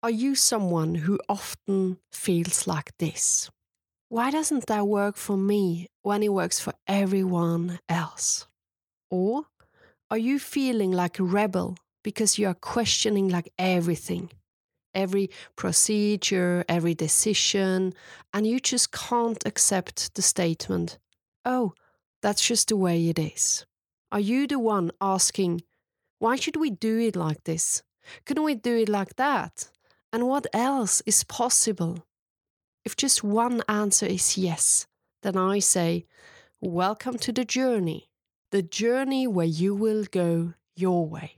Are you someone who often feels like this? Why doesn't that work for me when it works for everyone else? Or are you feeling like a rebel because you are questioning like everything? Every procedure, every decision, and you just can't accept the statement, oh, that's just the way it is. Are you the one asking, why should we do it like this? Couldn't we do it like that? And what else is possible? If just one answer is yes, then I say, Welcome to the journey, the journey where you will go your way.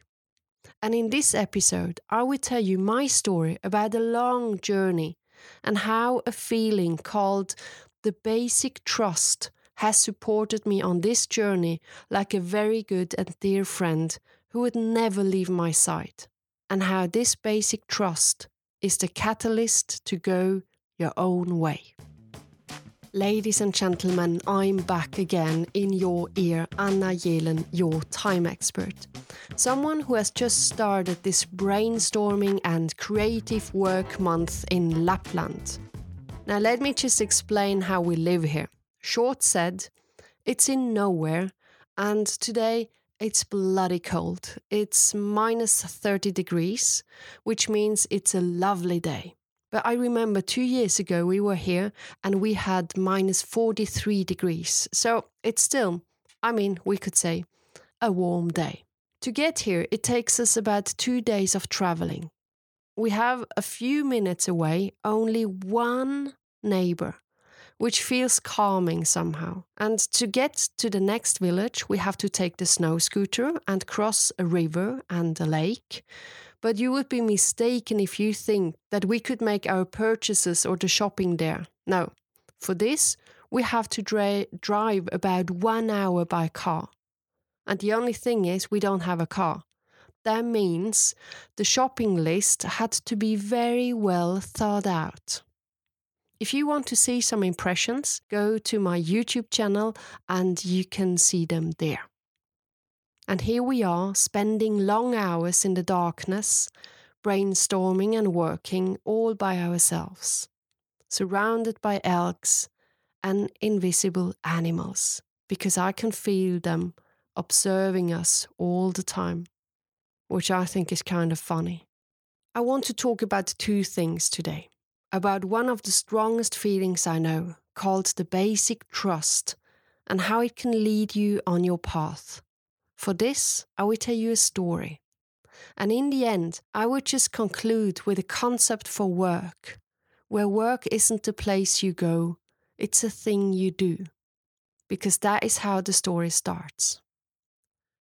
And in this episode, I will tell you my story about a long journey and how a feeling called the basic trust has supported me on this journey like a very good and dear friend who would never leave my side, and how this basic trust is the catalyst to go your own way. Ladies and gentlemen, I'm back again in your ear, Anna Yelen, your time expert. Someone who has just started this brainstorming and creative work month in Lapland. Now, let me just explain how we live here. Short said, it's in nowhere, and today it's bloody cold. It's minus 30 degrees, which means it's a lovely day. But I remember two years ago we were here and we had minus 43 degrees. So it's still, I mean, we could say, a warm day. To get here, it takes us about two days of traveling. We have a few minutes away only one neighbor which feels calming somehow. And to get to the next village, we have to take the snow scooter and cross a river and a lake. But you would be mistaken if you think that we could make our purchases or the shopping there. No. For this, we have to dra- drive about one hour by car. And the only thing is, we don't have a car. That means the shopping list had to be very well thought out. If you want to see some impressions, go to my YouTube channel and you can see them there. And here we are, spending long hours in the darkness, brainstorming and working all by ourselves, surrounded by elks and invisible animals, because I can feel them observing us all the time, which I think is kind of funny. I want to talk about two things today about one of the strongest feelings I know, called the basic trust, and how it can lead you on your path. For this, I will tell you a story. And in the end, I would just conclude with a concept for work, where work isn't the place you go, it's a thing you do. Because that is how the story starts.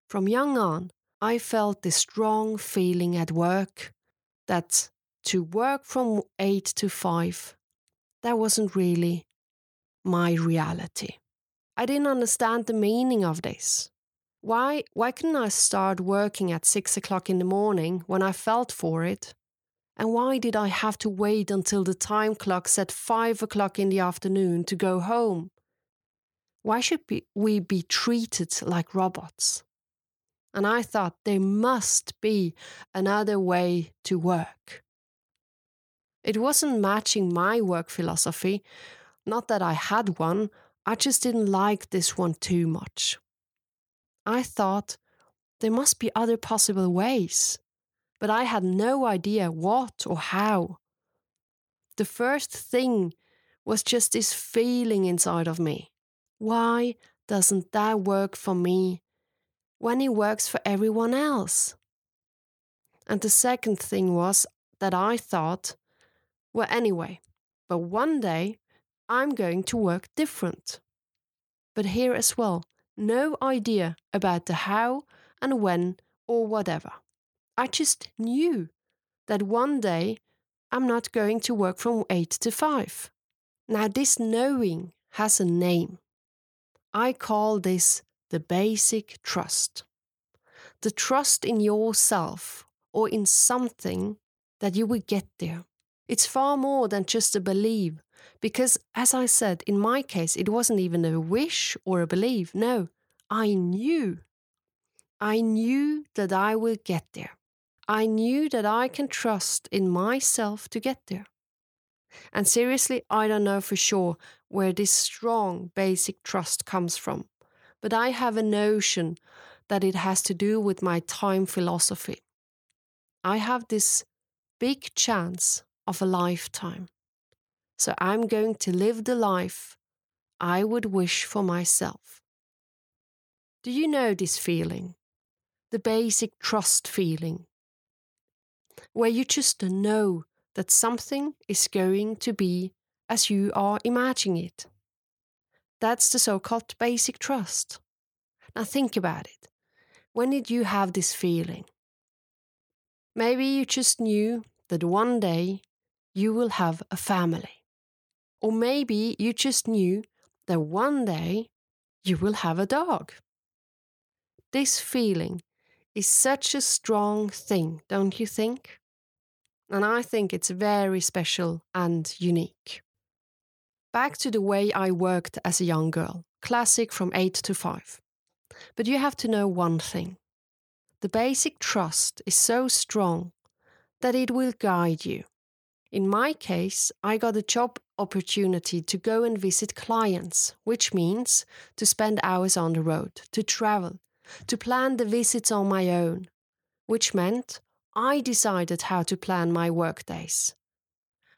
From young on, I felt this strong feeling at work that to work from 8 to 5, that wasn't really my reality. I didn't understand the meaning of this. Why, why couldn't I start working at 6 o'clock in the morning when I felt for it? And why did I have to wait until the time clock said 5 o'clock in the afternoon to go home? Why should we be treated like robots? And I thought there must be another way to work. It wasn't matching my work philosophy. Not that I had one, I just didn't like this one too much. I thought there must be other possible ways, but I had no idea what or how. The first thing was just this feeling inside of me. Why doesn't that work for me when it works for everyone else? And the second thing was that I thought well, anyway, but one day I'm going to work different. But here as well, no idea about the how and when or whatever. I just knew that one day I'm not going to work from 8 to 5. Now, this knowing has a name. I call this the basic trust. The trust in yourself or in something that you will get there. It's far more than just a belief. Because, as I said, in my case, it wasn't even a wish or a belief. No, I knew. I knew that I will get there. I knew that I can trust in myself to get there. And seriously, I don't know for sure where this strong basic trust comes from, but I have a notion that it has to do with my time philosophy. I have this big chance of a lifetime, so I'm going to live the life I would wish for myself. Do you know this feeling? The basic trust feeling where you just know that something is going to be as you are imagining it. That's the so called basic trust. Now think about it. When did you have this feeling? Maybe you just knew that one day you will have a family. Or maybe you just knew that one day you will have a dog. This feeling is such a strong thing, don't you think? And I think it's very special and unique. Back to the way I worked as a young girl, classic from 8 to 5. But you have to know one thing the basic trust is so strong that it will guide you. In my case, I got a job opportunity to go and visit clients, which means to spend hours on the road, to travel, to plan the visits on my own, which meant I decided how to plan my workdays.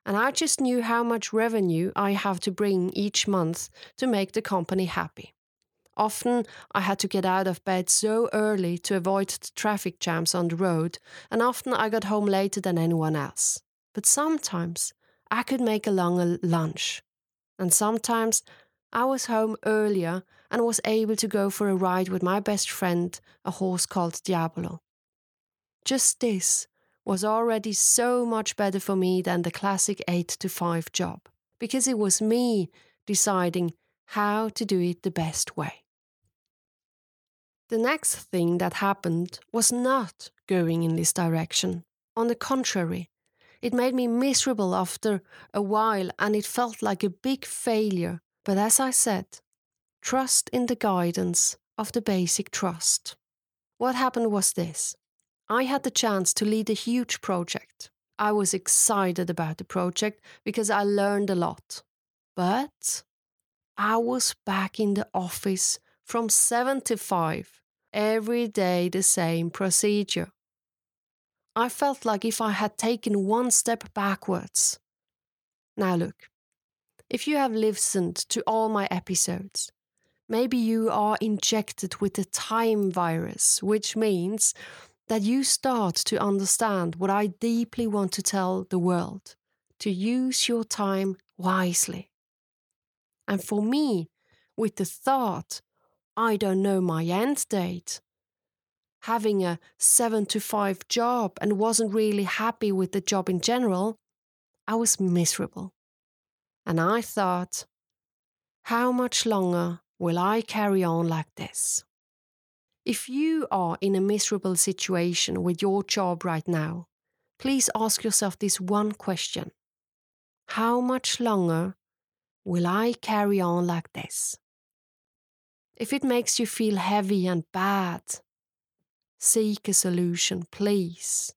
And I just knew how much revenue I have to bring each month to make the company happy. Often I had to get out of bed so early to avoid the traffic jams on the road, and often I got home later than anyone else. But sometimes I could make a longer lunch. And sometimes I was home earlier and was able to go for a ride with my best friend, a horse called Diabolo. Just this was already so much better for me than the classic 8 to 5 job, because it was me deciding how to do it the best way. The next thing that happened was not going in this direction. On the contrary, it made me miserable after a while and it felt like a big failure. But as I said, trust in the guidance of the basic trust. What happened was this I had the chance to lead a huge project. I was excited about the project because I learned a lot. But I was back in the office from 7 to 5, every day the same procedure. I felt like if I had taken one step backwards. Now, look, if you have listened to all my episodes, maybe you are injected with the time virus, which means that you start to understand what I deeply want to tell the world to use your time wisely. And for me, with the thought, I don't know my end date, having a seven to five job and wasn't really happy with the job in general, I was miserable. And I thought, how much longer will I carry on like this? If you are in a miserable situation with your job right now, please ask yourself this one question How much longer will I carry on like this? If it makes you feel heavy and bad, seek a solution, please.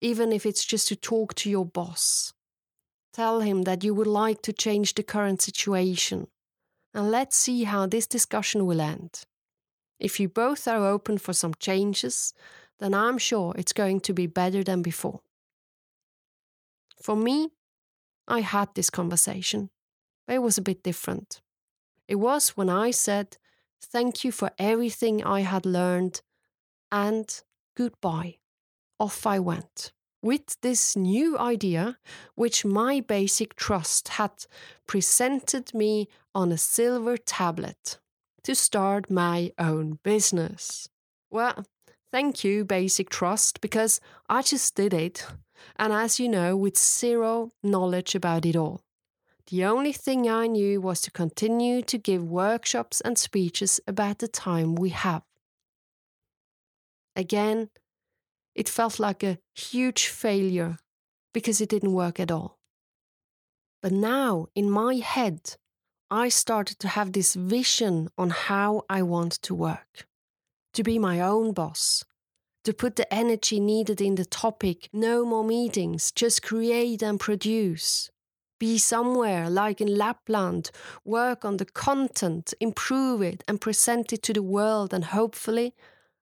Even if it's just to talk to your boss. Tell him that you would like to change the current situation. And let's see how this discussion will end. If you both are open for some changes, then I'm sure it's going to be better than before. For me, I had this conversation, it was a bit different. It was when I said, Thank you for everything I had learned, and goodbye. Off I went. With this new idea, which my basic trust had presented me on a silver tablet to start my own business. Well, thank you, Basic Trust, because I just did it. And as you know, with zero knowledge about it all. The only thing I knew was to continue to give workshops and speeches about the time we have. Again, it felt like a huge failure because it didn't work at all. But now, in my head, I started to have this vision on how I want to work, to be my own boss, to put the energy needed in the topic. No more meetings, just create and produce. Be somewhere like in Lapland, work on the content, improve it, and present it to the world, and hopefully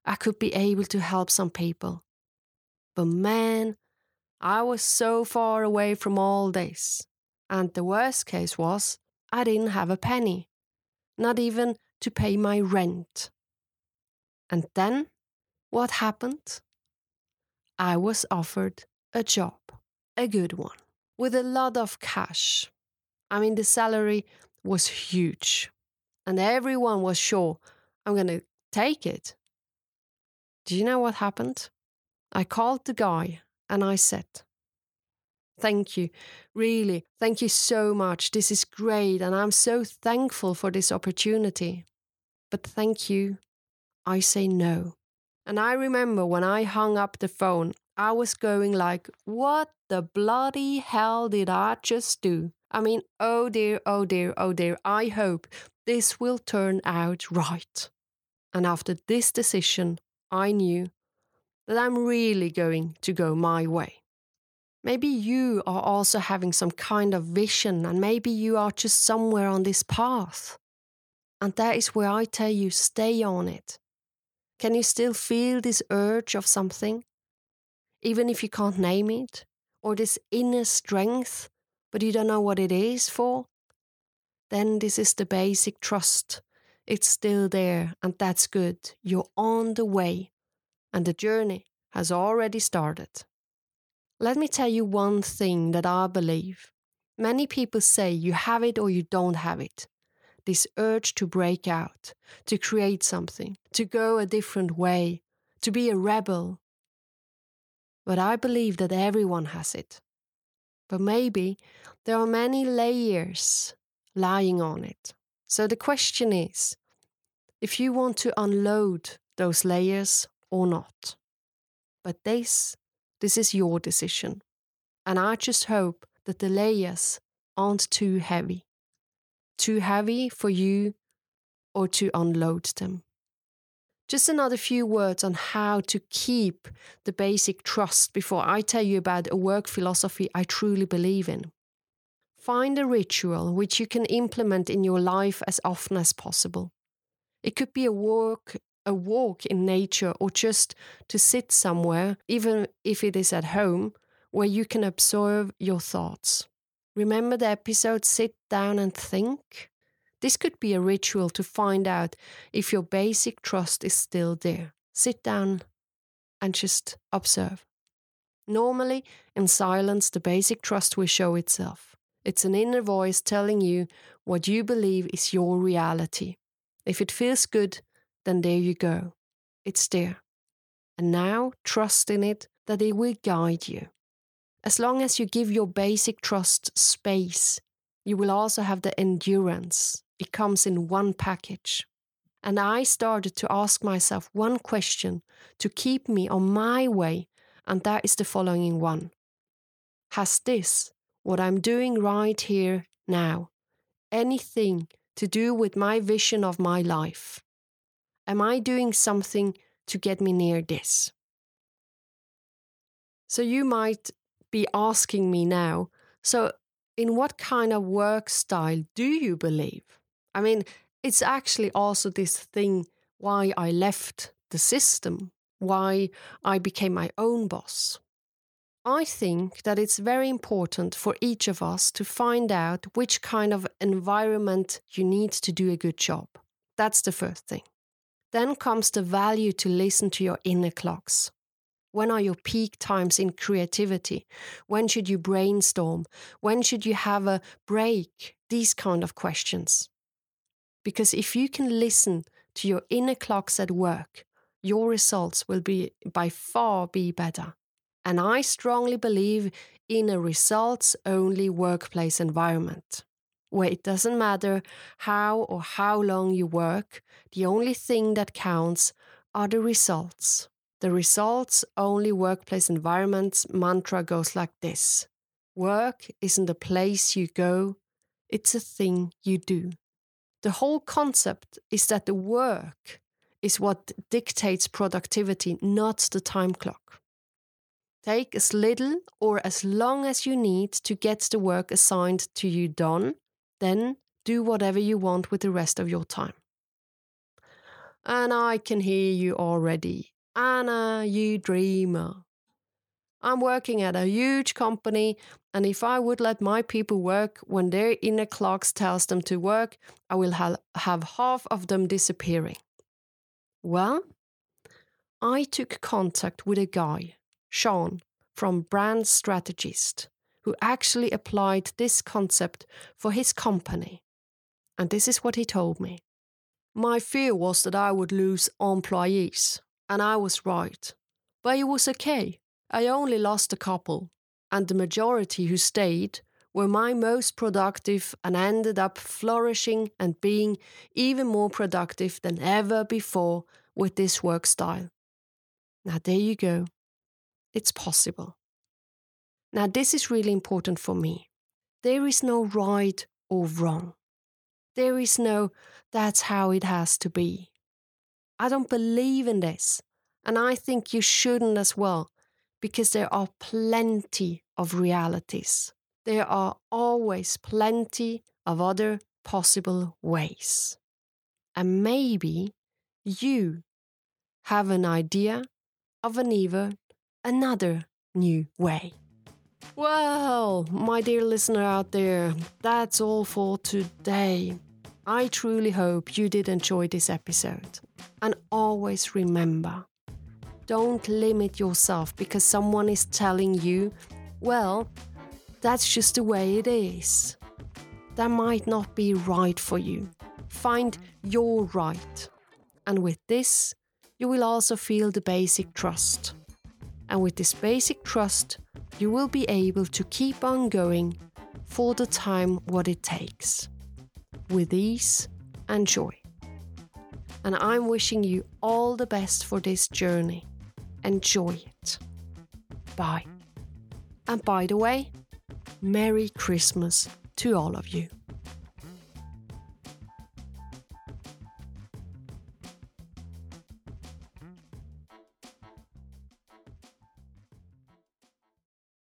I could be able to help some people. But man, I was so far away from all this. And the worst case was I didn't have a penny, not even to pay my rent. And then what happened? I was offered a job, a good one, with a lot of cash. I mean, the salary was huge, and everyone was sure I'm going to take it. Do you know what happened? I called the guy and I said, Thank you. Really, thank you so much. This is great, and I'm so thankful for this opportunity. But thank you. I say no. And I remember when I hung up the phone, I was going like, what the bloody hell did I just do? I mean, oh dear, oh dear, oh dear, I hope this will turn out right. And after this decision, I knew that I'm really going to go my way. Maybe you are also having some kind of vision, and maybe you are just somewhere on this path. And that is where I tell you stay on it. Can you still feel this urge of something? Even if you can't name it? Or this inner strength, but you don't know what it is for? Then this is the basic trust. It's still there, and that's good. You're on the way, and the journey has already started. Let me tell you one thing that I believe. Many people say you have it or you don't have it this urge to break out, to create something, to go a different way, to be a rebel. But I believe that everyone has it. But maybe there are many layers lying on it. So the question is if you want to unload those layers or not. But this, this is your decision. And I just hope that the layers aren't too heavy too heavy for you or to unload them. Just another few words on how to keep the basic trust before I tell you about a work philosophy I truly believe in. Find a ritual which you can implement in your life as often as possible. It could be a walk, a walk in nature, or just to sit somewhere, even if it is at home, where you can observe your thoughts. Remember the episode Sit Down and Think? This could be a ritual to find out if your basic trust is still there. Sit down and just observe. Normally, in silence, the basic trust will show itself. It's an inner voice telling you what you believe is your reality. If it feels good, then there you go. It's there. And now trust in it that it will guide you. As long as you give your basic trust space, you will also have the endurance. It comes in one package. And I started to ask myself one question to keep me on my way, and that is the following one Has this, what I'm doing right here now, anything to do with my vision of my life? Am I doing something to get me near this? So you might be asking me now so, in what kind of work style do you believe? I mean, it's actually also this thing why I left the system, why I became my own boss. I think that it's very important for each of us to find out which kind of environment you need to do a good job. That's the first thing. Then comes the value to listen to your inner clocks. When are your peak times in creativity? When should you brainstorm? When should you have a break? These kind of questions. Because if you can listen to your inner clocks at work, your results will be by far be better. And I strongly believe in a results only workplace environment where it doesn't matter how or how long you work, the only thing that counts are the results. The results only workplace environments mantra goes like this Work isn't a place you go, it's a thing you do. The whole concept is that the work is what dictates productivity, not the time clock. Take as little or as long as you need to get the work assigned to you done, then do whatever you want with the rest of your time. And I can hear you already. Anna, you dreamer. I'm working at a huge company, and if I would let my people work when their inner clocks tells them to work, I will ha- have half of them disappearing. Well, I took contact with a guy, Sean, from Brand Strategist, who actually applied this concept for his company. And this is what he told me. My fear was that I would lose employees, and I was right. But it was okay. I only lost a couple, and the majority who stayed were my most productive and ended up flourishing and being even more productive than ever before with this work style. Now, there you go. It's possible. Now, this is really important for me. There is no right or wrong. There is no, that's how it has to be. I don't believe in this, and I think you shouldn't as well, because there are plenty of realities. There are always plenty of other possible ways. And maybe you have an idea of an even another new way. Well, my dear listener out there, that's all for today. I truly hope you did enjoy this episode. And always remember don't limit yourself because someone is telling you, well, that's just the way it is. That might not be right for you. Find your right. And with this, you will also feel the basic trust. And with this basic trust, you will be able to keep on going for the time what it takes with ease and joy. And I'm wishing you all the best for this journey. Enjoy it. Bye. And by the way, Merry Christmas to all of you.